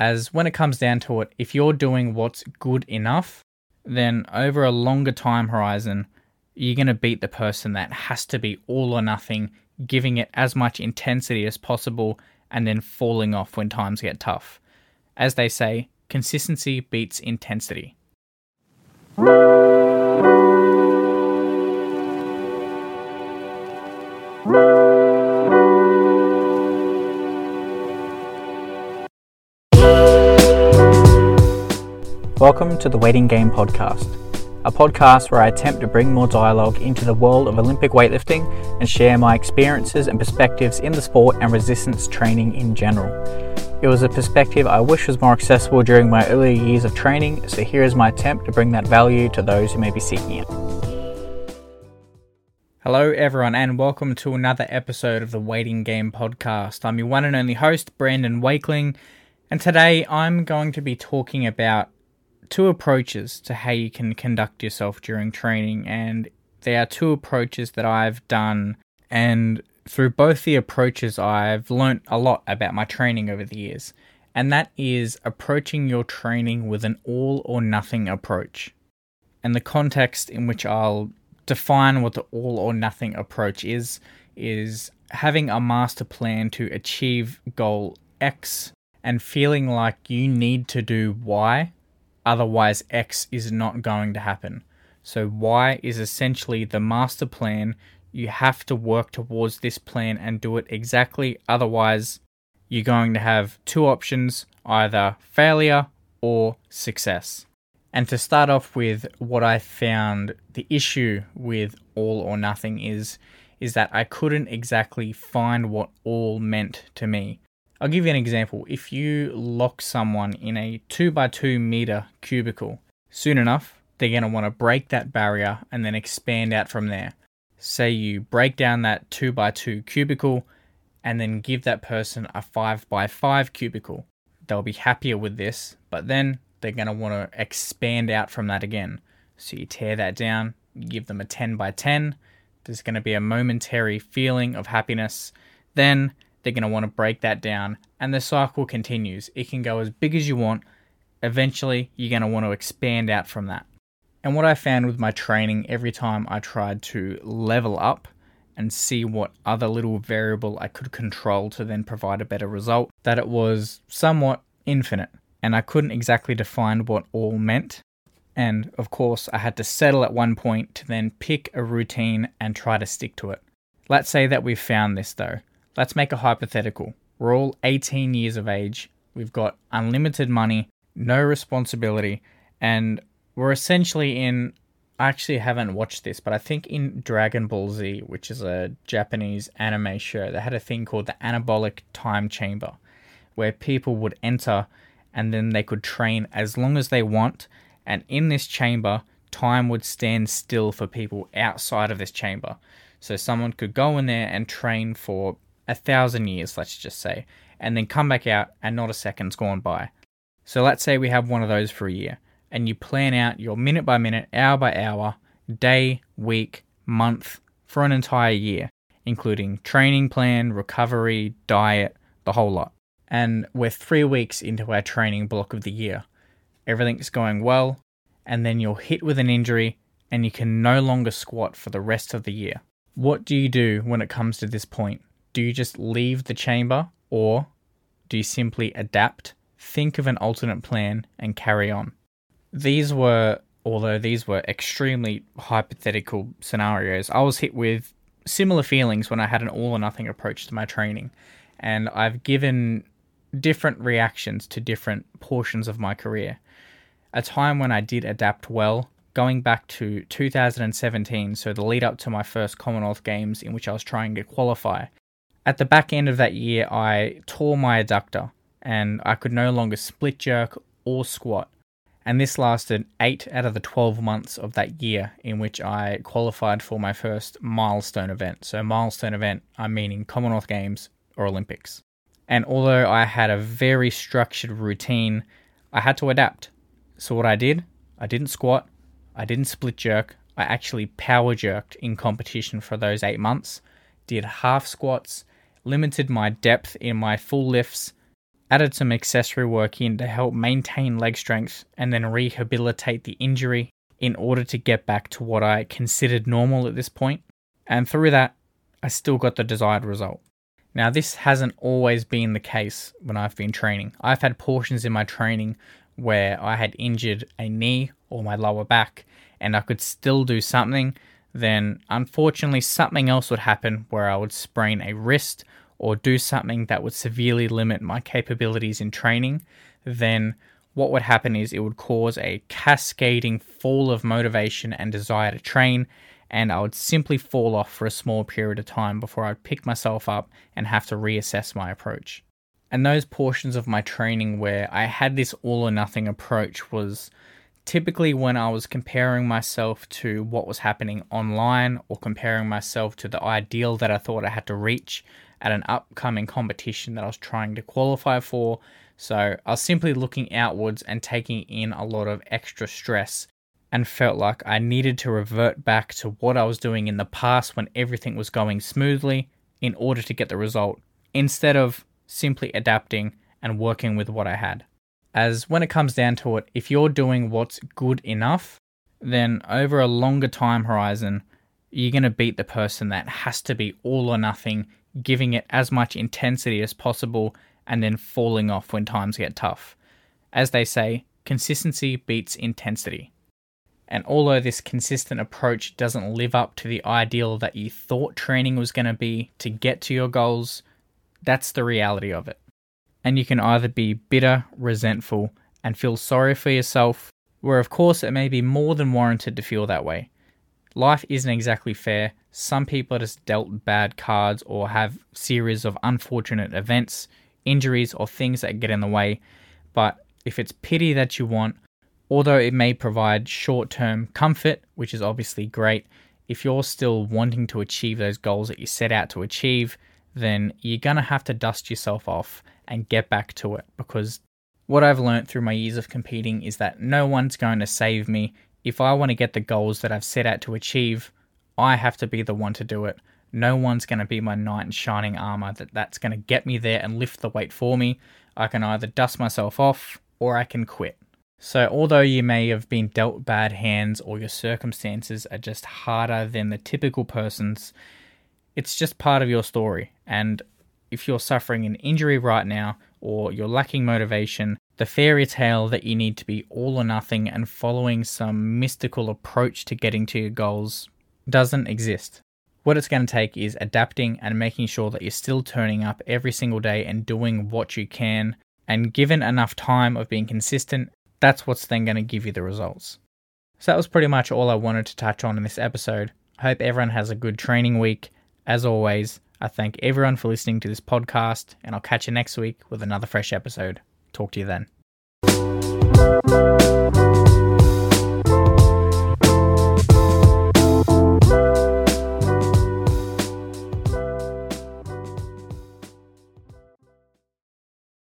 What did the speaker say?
As when it comes down to it, if you're doing what's good enough, then over a longer time horizon, you're going to beat the person that has to be all or nothing, giving it as much intensity as possible, and then falling off when times get tough. As they say, consistency beats intensity. Welcome to the Waiting Game Podcast, a podcast where I attempt to bring more dialogue into the world of Olympic weightlifting and share my experiences and perspectives in the sport and resistance training in general. It was a perspective I wish was more accessible during my earlier years of training, so here is my attempt to bring that value to those who may be seeking it. Hello, everyone, and welcome to another episode of the Waiting Game Podcast. I'm your one and only host, Brandon Wakeling, and today I'm going to be talking about two approaches to how you can conduct yourself during training, and there are two approaches that I've done, and through both the approaches, I've learnt a lot about my training over the years, and that is approaching your training with an all or nothing approach. And the context in which I'll define what the all or nothing approach is is having a master plan to achieve goal X and feeling like you need to do Y Otherwise, X is not going to happen. So, Y is essentially the master plan. You have to work towards this plan and do it exactly. Otherwise, you're going to have two options either failure or success. And to start off with, what I found the issue with all or nothing is is that I couldn't exactly find what all meant to me. I'll give you an example. If you lock someone in a 2 by 2 meter cubicle, soon enough, they're going to want to break that barrier and then expand out from there. Say you break down that 2 by 2 cubicle and then give that person a 5 by 5 cubicle. They'll be happier with this, but then they're going to want to expand out from that again. So you tear that down, give them a 10 by 10. There's going to be a momentary feeling of happiness. Then they're going to want to break that down, and the cycle continues. It can go as big as you want. Eventually, you're going to want to expand out from that. And what I found with my training, every time I tried to level up and see what other little variable I could control to then provide a better result, that it was somewhat infinite. And I couldn't exactly define what all meant. And of course, I had to settle at one point to then pick a routine and try to stick to it. Let's say that we've found this though. Let's make a hypothetical. We're all 18 years of age. We've got unlimited money, no responsibility, and we're essentially in. I actually haven't watched this, but I think in Dragon Ball Z, which is a Japanese anime show, they had a thing called the Anabolic Time Chamber, where people would enter and then they could train as long as they want. And in this chamber, time would stand still for people outside of this chamber. So someone could go in there and train for a thousand years, let's just say, and then come back out and not a second's gone by. So let's say we have one of those for a year, and you plan out your minute by minute, hour by hour, day, week, month for an entire year, including training plan, recovery, diet, the whole lot. And we're three weeks into our training block of the year. Everything's going well, and then you're hit with an injury and you can no longer squat for the rest of the year. What do you do when it comes to this point? Do you just leave the chamber or do you simply adapt, think of an alternate plan, and carry on? These were, although these were extremely hypothetical scenarios, I was hit with similar feelings when I had an all or nothing approach to my training. And I've given different reactions to different portions of my career. A time when I did adapt well, going back to 2017, so the lead up to my first Commonwealth Games in which I was trying to qualify, at the back end of that year, I tore my adductor and I could no longer split jerk or squat. And this lasted 8 out of the 12 months of that year in which I qualified for my first milestone event. So, milestone event, I'm meaning Commonwealth Games or Olympics. And although I had a very structured routine, I had to adapt. So, what I did, I didn't squat, I didn't split jerk, I actually power jerked in competition for those eight months, did half squats, limited my depth in my full lifts, added some accessory work in to help maintain leg strength and then rehabilitate the injury in order to get back to what I considered normal at this point. And through that, I still got the desired result. Now, this hasn't always been the case when I've been training. I've had portions in my training where I had injured a knee or my lower back and I could still do something, then unfortunately something else would happen where I would sprain a wrist or do something that would severely limit my capabilities in training, then what would happen is it would cause a cascading fall of motivation and desire to train, and I would simply fall off for a small period of time before I'd pick myself up and have to reassess my approach. And those portions of my training where I had this all or nothing approach was typically when I was comparing myself to what was happening online or comparing myself to the ideal that I thought I had to reach at an upcoming competition that I was trying to qualify for. So I was simply looking outwards and taking in a lot of extra stress and felt like I needed to revert back to what I was doing in the past when everything was going smoothly in order to get the result instead of simply adapting and working with what I had. As when it comes down to it, if you're doing what's good enough, then over a longer time horizon, you're going to beat the person that has to be all or nothing, giving it as much intensity as possible, and then falling off when times get tough. As they say, consistency beats intensity. And although this consistent approach doesn't live up to the ideal that you thought training was going to be to get to your goals, that's the reality of it. And you can either be bitter, resentful, and feel sorry for yourself, where of course it may be more than warranted to feel that way. Life isn't exactly fair. Some people are just dealt bad cards or have series of unfortunate events, injuries, or things that get in the way. But if it's pity that you want, although it may provide short term comfort, which is obviously great, if you're still wanting to achieve those goals that you set out to achieve, then you're going to have to dust yourself off and get back to it because what I've learned through my years of competing is that no one's going to save me. If I want to get the goals that I've set out to achieve, I have to be the one to do it. No one's going to be my knight in shining armor that that's going to get me there and lift the weight for me. I can either dust myself off or I can quit. So, although you may have been dealt bad hands or your circumstances are just harder than the typical person's, it's just part of your story. And if you're suffering an injury right now or you're lacking motivation, the fairy tale that you need to be all or nothing and following some mystical approach to getting to your goals doesn't exist. What it's going to take is adapting and making sure that you're still turning up every single day and doing what you can. And given enough time of being consistent, that's what's then going to give you the results. So that was pretty much all I wanted to touch on in this episode. I hope everyone has a good training week as always, I thank everyone for listening to this podcast, and I'll catch you next week with another fresh episode. Talk to you then.